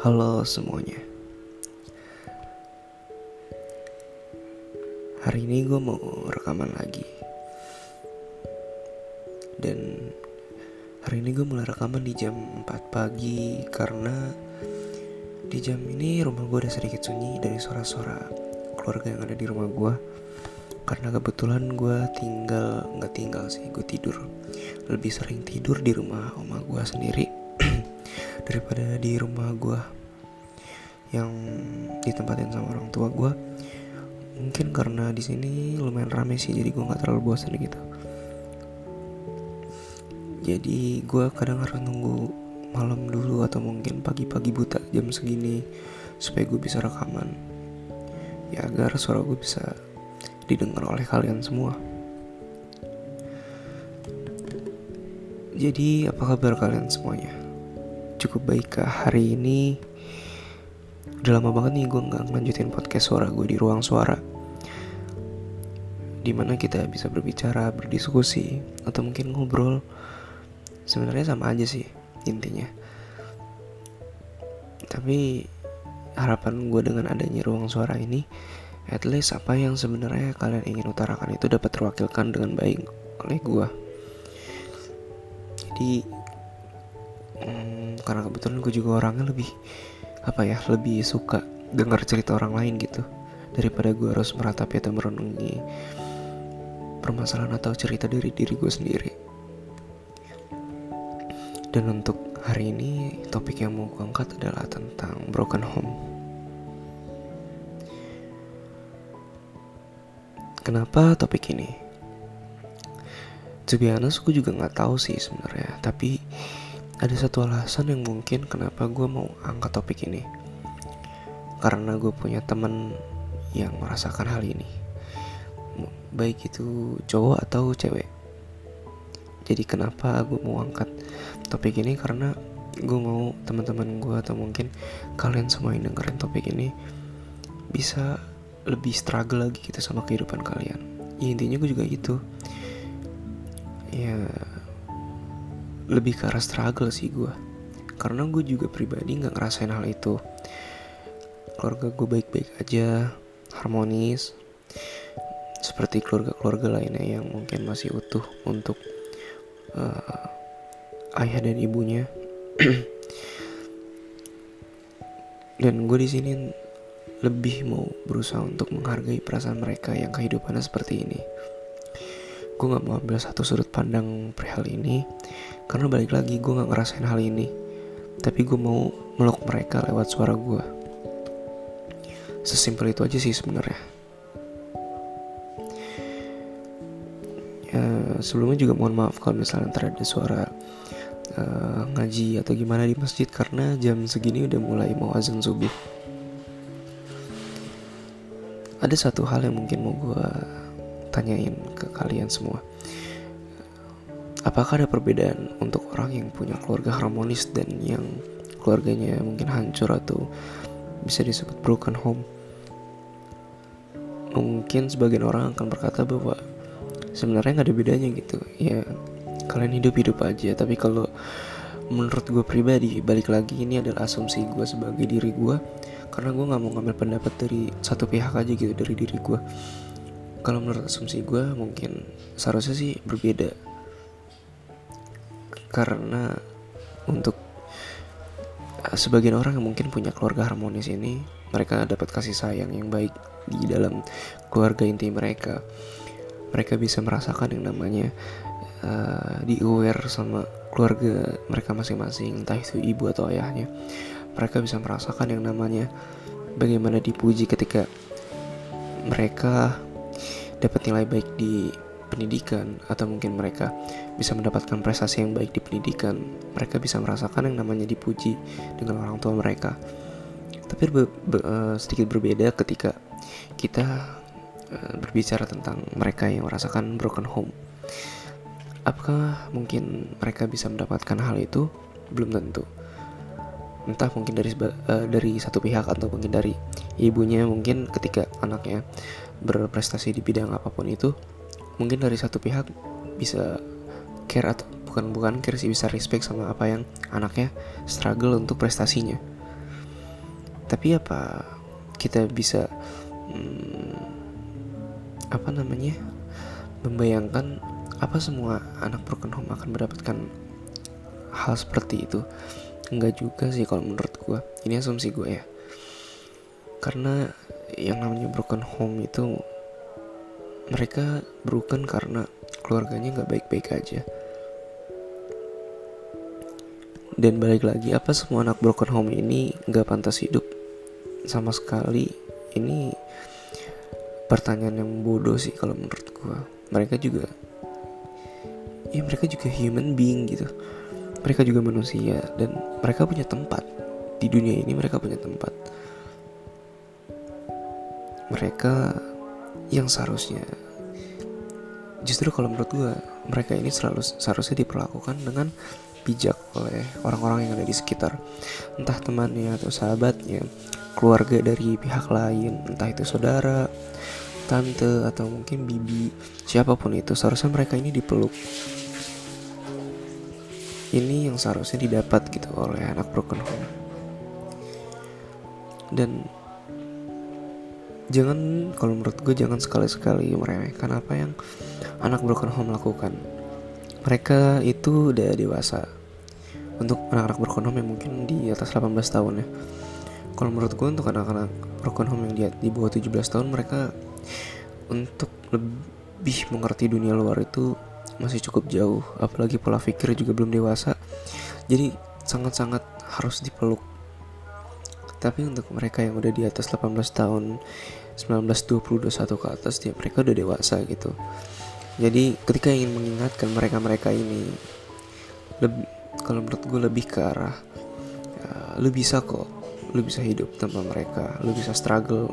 Halo semuanya. Hari ini gue mau rekaman lagi. Dan hari ini gue mulai rekaman di jam 4 pagi Karena di jam ini rumah gue udah sedikit sunyi dari suara-suara keluarga yang ada di rumah gue Karena kebetulan gue tinggal, nggak tinggal sih, gue tidur. Lebih sering tidur di rumah oma gue sendiri daripada di rumah gue yang ditempatin sama orang tua gue mungkin karena di sini lumayan rame sih jadi gue nggak terlalu bosan gitu. Jadi gue kadang harus nunggu malam dulu atau mungkin pagi-pagi buta jam segini supaya gue bisa rekaman ya agar suara gue bisa didengar oleh kalian semua. Jadi apa kabar kalian semuanya cukup baik kah hari ini. Udah lama banget nih gue gak ngelanjutin podcast suara gue di ruang suara. Di mana kita bisa berbicara, berdiskusi, atau mungkin ngobrol. Sebenarnya sama aja sih intinya. Tapi harapan gue dengan adanya ruang suara ini At least apa yang sebenarnya kalian ingin utarakan itu dapat terwakilkan dengan baik oleh gue Jadi karena kebetulan gue juga orangnya lebih apa ya lebih suka dengar cerita orang lain gitu. Daripada gue harus meratapi atau merenungi permasalahan atau cerita dari diri gue sendiri. Dan untuk hari ini topik yang mau gue angkat adalah tentang broken home. Kenapa topik ini? To be gue juga nggak tahu sih sebenarnya tapi ada satu alasan yang mungkin kenapa gue mau angkat topik ini. Karena gue punya temen yang merasakan hal ini. Baik itu cowok atau cewek. Jadi kenapa gue mau angkat topik ini? Karena gue mau teman-teman gue atau mungkin kalian semua yang dengerin topik ini bisa lebih struggle lagi gitu sama kehidupan kalian. Ya intinya gue juga gitu. Ya lebih ke arah struggle sih gue karena gue juga pribadi nggak ngerasain hal itu. Keluarga gue baik-baik aja harmonis. Seperti keluarga-keluarga lainnya yang mungkin masih utuh untuk uh, ayah dan ibunya. Dan gue di sini lebih mau berusaha untuk menghargai perasaan mereka yang kehidupannya seperti ini gue gak mau ambil satu sudut pandang perihal ini karena balik lagi gue gak ngerasain hal ini. Tapi gue mau meluk mereka lewat suara gue sesimpel itu aja sih sebenarnya. Ya sebelumnya juga mohon maaf kalau misalnya ada suara uh, ngaji atau gimana di masjid karena jam segini udah mulai mau azan subuh. Ada satu hal yang mungkin mau gue tanyain ke kalian semua. Apakah ada perbedaan untuk orang yang punya keluarga harmonis dan yang keluarganya mungkin hancur atau bisa disebut broken home? Mungkin sebagian orang akan berkata bahwa sebenarnya nggak ada bedanya gitu. Ya kalian hidup-hidup aja. Tapi kalau menurut gue pribadi, balik lagi ini adalah asumsi gue sebagai diri gue karena gue nggak mau ngambil pendapat dari satu pihak aja gitu dari diri gue kalau menurut asumsi gue mungkin seharusnya sih berbeda. Karena untuk eh, sebagian orang yang mungkin punya keluarga harmonis ini mereka dapat kasih sayang yang baik di dalam keluarga inti mereka. Mereka bisa merasakan yang namanya uh, di aware sama keluarga mereka masing-masing entah itu ibu atau ayahnya. Mereka bisa merasakan yang namanya bagaimana dipuji ketika mereka dapat nilai baik di pendidikan atau mungkin mereka bisa mendapatkan prestasi yang baik di pendidikan mereka bisa merasakan yang namanya dipuji dengan orang tua mereka. Tapi be, be, sedikit berbeda ketika kita uh, berbicara tentang mereka yang merasakan broken home. Apakah mungkin mereka bisa mendapatkan hal itu? Belum tentu entah mungkin dari uh, dari satu pihak atau mungkin dari ibunya mungkin ketika anaknya berprestasi di bidang apa pun itu mungkin dari satu pihak bisa care atau bukan bukan care sih bisa respect sama apa yang anaknya struggle untuk prestasinya. Tapi apa kita bisa hmm, apa namanya membayangkan apa semua anak broken home akan mendapatkan hal seperti itu enggak juga sih kalau menurut gue ini asumsi gue ya. Karena yang namanya broken home itu mereka broken karena keluarganya nggak baik-baik aja. Dan balik lagi apa semua anak broken home ini nggak pantas hidup? Sama sekali ini pertanyaan yang bodoh sih kalau menurut gue mereka juga ya mereka juga human being gitu mereka juga manusia dan mereka punya tempat. Di dunia ini mereka punya tempat. Mereka yang seharusnya. Justru kalau menurut gue mereka ini selalu seharusnya diperlakukan dengan bijak oleh orang-orang yang ada di sekitar. Entah temannya atau sahabatnya keluarga dari pihak lain entah itu saudara tante atau mungkin bibi siapa pun itu seharusnya mereka ini dipeluk ini yang seharusnya didapat gitu oleh anak broken home. Dan jangan kalau menurut gue jangan sekali-sekali meremehkan apa yang anak broken home lakukan. Mereka itu udah dewasa. Untuk anak-anak broken home yang mungkin di atas 18 tahun ya. Kalau menurut gue untuk anak-anak broken home yang di, di bawah 17 tahun mereka untuk lebih mengerti dunia luar itu masih cukup jauh apalagi pola pikir juga belum dewasa. Jadi sangat-sangat harus dipeluk. Tapi untuk mereka yang udah di atas 18 tahun 19, 20, 21 ke atas dia mereka udah dewasa gitu. Jadi ketika ingin mengingatkan mereka-mereka ini lebih kalau menurut gue lebih ke arah ya, lu bisa kok lu bisa hidup tanpa mereka lu bisa struggle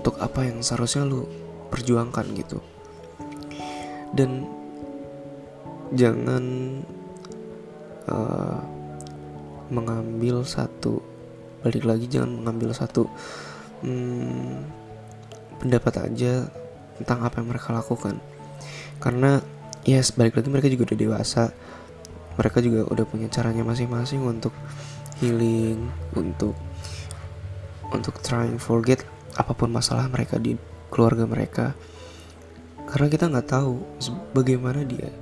untuk apa yang seharusnya lu perjuangkan gitu. Dan jangan uh, mengambil satu balik lagi jangan mengambil satu hmm, pendapat aja tentang apa yang mereka lakukan. Karena ya yes, balik lagi mereka juga udah dewasa. Mereka juga udah punya caranya masing-masing untuk healing untuk untuk trying forget apa pun masalah mereka di keluarga mereka. Karena kita nggak tahu bagaimana dia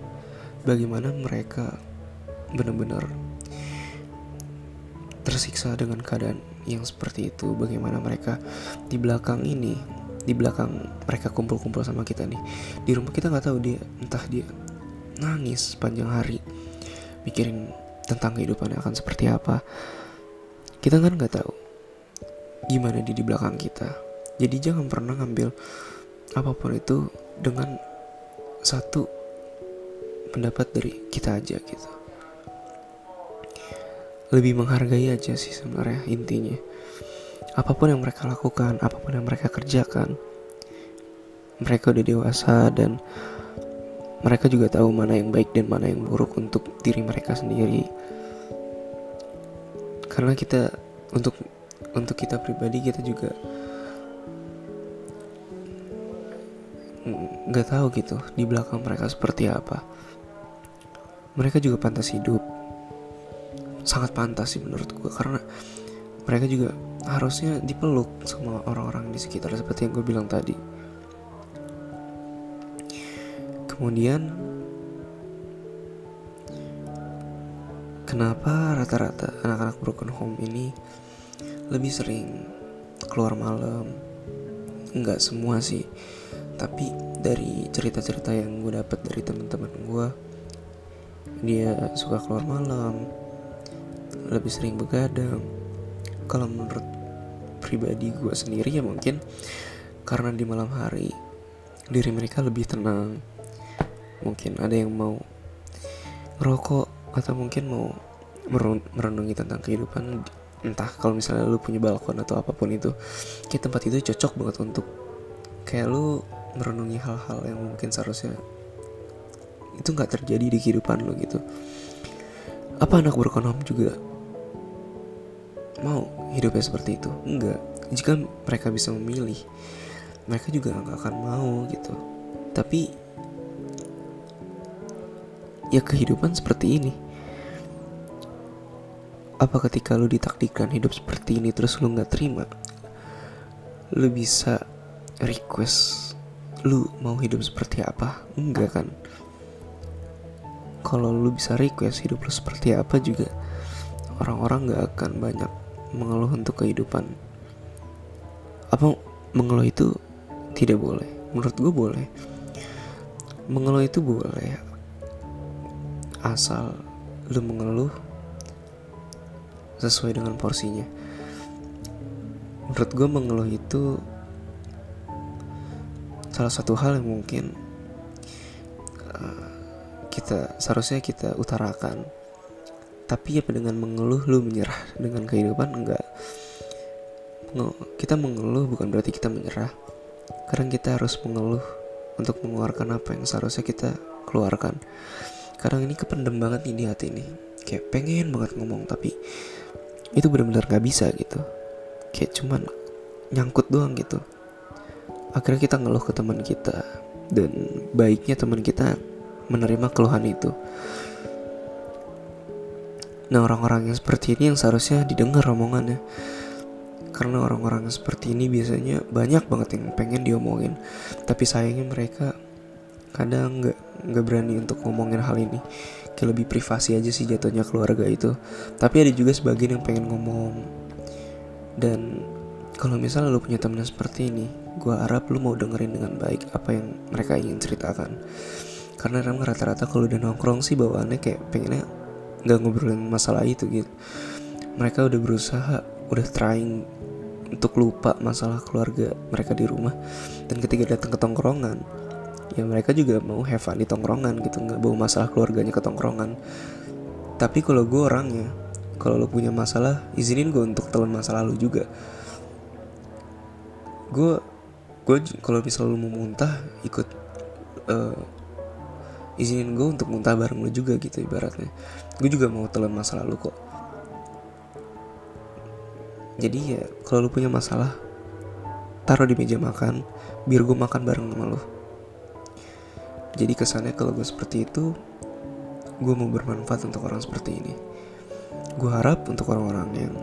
bagaimana mereka benar-benar tersiksa dengan keadaan yang seperti itu bagaimana mereka di belakang ini di belakang mereka kumpul-kumpul sama kita nih. Di rumah kita nggak tahu dia entah dia nangis sepanjang hari mikirin tentang kehidupannya akan seperti apa. Kita kan nggak tahu gimana dia di belakang kita. Jadi jangan pernah ngambil apa pun itu dengan satu pendapat dari kita aja gitu. Lebih menghargai aja sih sebenarnya intinya. Apa pun yang mereka lakukan apa pun yang mereka kerjakan mereka udah dewasa dan mereka juga tahu mana yang baik dan mana yang buruk untuk diri mereka sendiri. Karena kita untuk untuk kita pribadi kita juga nggak tahu gitu di belakang mereka seperti apa mereka juga pantas hidup. Sangat pantas sih menurut gue karena mereka juga harusnya dipeluk sama orang-orang di sekitar seperti yang gue bilang tadi. Kemudian kenapa rata-rata anak-anak broken home ini lebih sering keluar malam? Nggak semua sih tapi dari cerita-cerita yang gue dapat dari teman-teman gue dia suka keluar malam lebih sering begadang. Kalau menurut pribadi gue sendiri ya mungkin karena di malam hari diri mereka lebih tenang. Mungkin ada yang mau rokok atau mungkin mau merenungi tentang kehidupan. Entah kalau misalnya lu punya balkon atau apa pun itu kayak tempat itu cocok banget untuk kayak lu merenungi hal-hal yang mungkin seharusnya itu nggak terjadi di kehidupan lo gitu. Apa anak berkonom juga mau hidupnya seperti itu? Enggak jika mereka bisa memilih mereka juga nggak akan mau gitu. Tapi ya kehidupan seperti ini. Apa ketika lu ditakdirkan hidup seperti ini terus lu nggak terima lu bisa request lu mau hidup seperti apa? Enggak kan kalau lu bisa request hidup lu seperti apa juga orang-orang nggak akan banyak mengeluh untuk kehidupan. Apa mengeluh itu tidak boleh. Menurut gue boleh. Mengeluh itu boleh asal lu mengeluh sesuai dengan porsinya. Menurut gue mengeluh itu salah satu hal yang mungkin kita seharusnya kita utarakan. Tapi ya dengan mengeluh lu menyerah dengan kehidupan? Enggak. Kita mengeluh bukan berarti kita menyerah. Kadang kita harus mengeluh untuk mengeluarkan apa yang seharusnya kita keluarkan. Kadang ini kependem banget nih di hati ini. Kayak pengen banget ngomong tapi itu benar-benar gak bisa gitu. Kayak cuman nyangkut doang gitu. Akhirnya kita ngeluh ke teman kita dan baiknya teman kita menerima keluhan itu. Nah orang-orang yang seperti ini yang seharusnya didengar omongannya. Karena orang-orang yang seperti ini biasanya banyak banget yang pengen diomongin. Tapi sayangnya mereka kadang nggak nggak berani untuk ngomongin hal ini. Kayak lebih privasi aja sih jatuhnya keluarga itu. Tapi ada juga sebagian yang pengen ngomong. Dan kalau misalnya lo punya temen seperti ini, gue harap lo mau dengerin dengan baik apa yang mereka ingin ceritakan. Karena emang rata-rata kalau udah nongkrong sih bawaannya kayak pengennya nggak ngobrolin masalah itu gitu. Mereka udah berusaha, udah trying untuk lupa masalah keluarga mereka di rumah. Dan ketika datang ke tongkrongan, ya mereka juga mau have fun di tongkrongan gitu, nggak bawa masalah keluarganya ke tongkrongan. Tapi kalau gue orangnya, kalau lo punya masalah, izinin gue untuk telan masalah lo juga gue gue kalau misal lu mau muntah ikut uh, izinin gue untuk muntah bareng lu juga gitu ibaratnya. Gue juga mau telan masa lalu kok. Jadi ya kalau lu punya masalah taruh di meja makan biar gue makan bareng sama lu. Jadi kesannya kalau gue seperti itu gue mau bermanfaat untuk orang seperti ini. Gue harap untuk orang-orang yang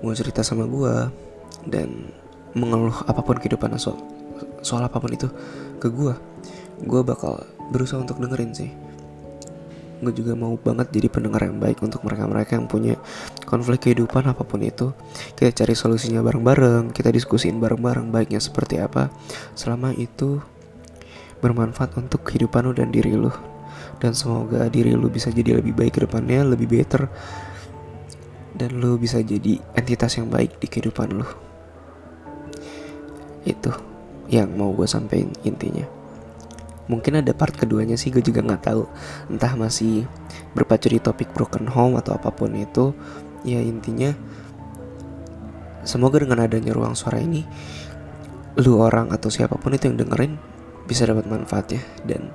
mau cerita sama gue dan mengeluh apa pun kehidupan soal soal apa pun itu ke gue gue bakal berusaha untuk dengerin sih. Gue juga mau banget jadi pendengar yang baik untuk mereka-mereka yang punya konflik kehidupan apa pun itu. Kita cari solusinya bareng-bareng kita diskusiin bareng-bareng baiknya seperti apa. Selama itu bermanfaat untuk kehidupan lu dan diri lu. Dan semoga diri lu bisa jadi lebih baik ke depannya lebih better. Dan lu bisa jadi entitas yang baik di kehidupan lu. Itu yang mau gue sampein intinya mungkin ada part keduanya sih gue juga nggak tahu. Entah masih berpacu di topik broken home atau apa pun itu ya intinya semoga dengan adanya ruang suara ini lu orang atau siapa pun itu yang dengerin bisa dapat manfaatnya dan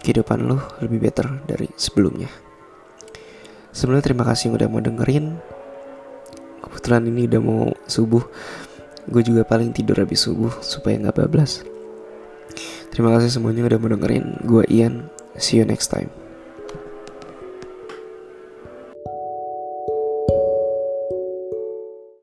kehidupan lu lebih better dari sebelumnya. Sebelumnya terima kasih yang udah mau dengerin. Kebetulan ini udah mau subuh. Gue juga paling tidur habis subuh supaya nggak bablas. Terima kasih semuanya udah mendengarin. Gue Ian. See you next time.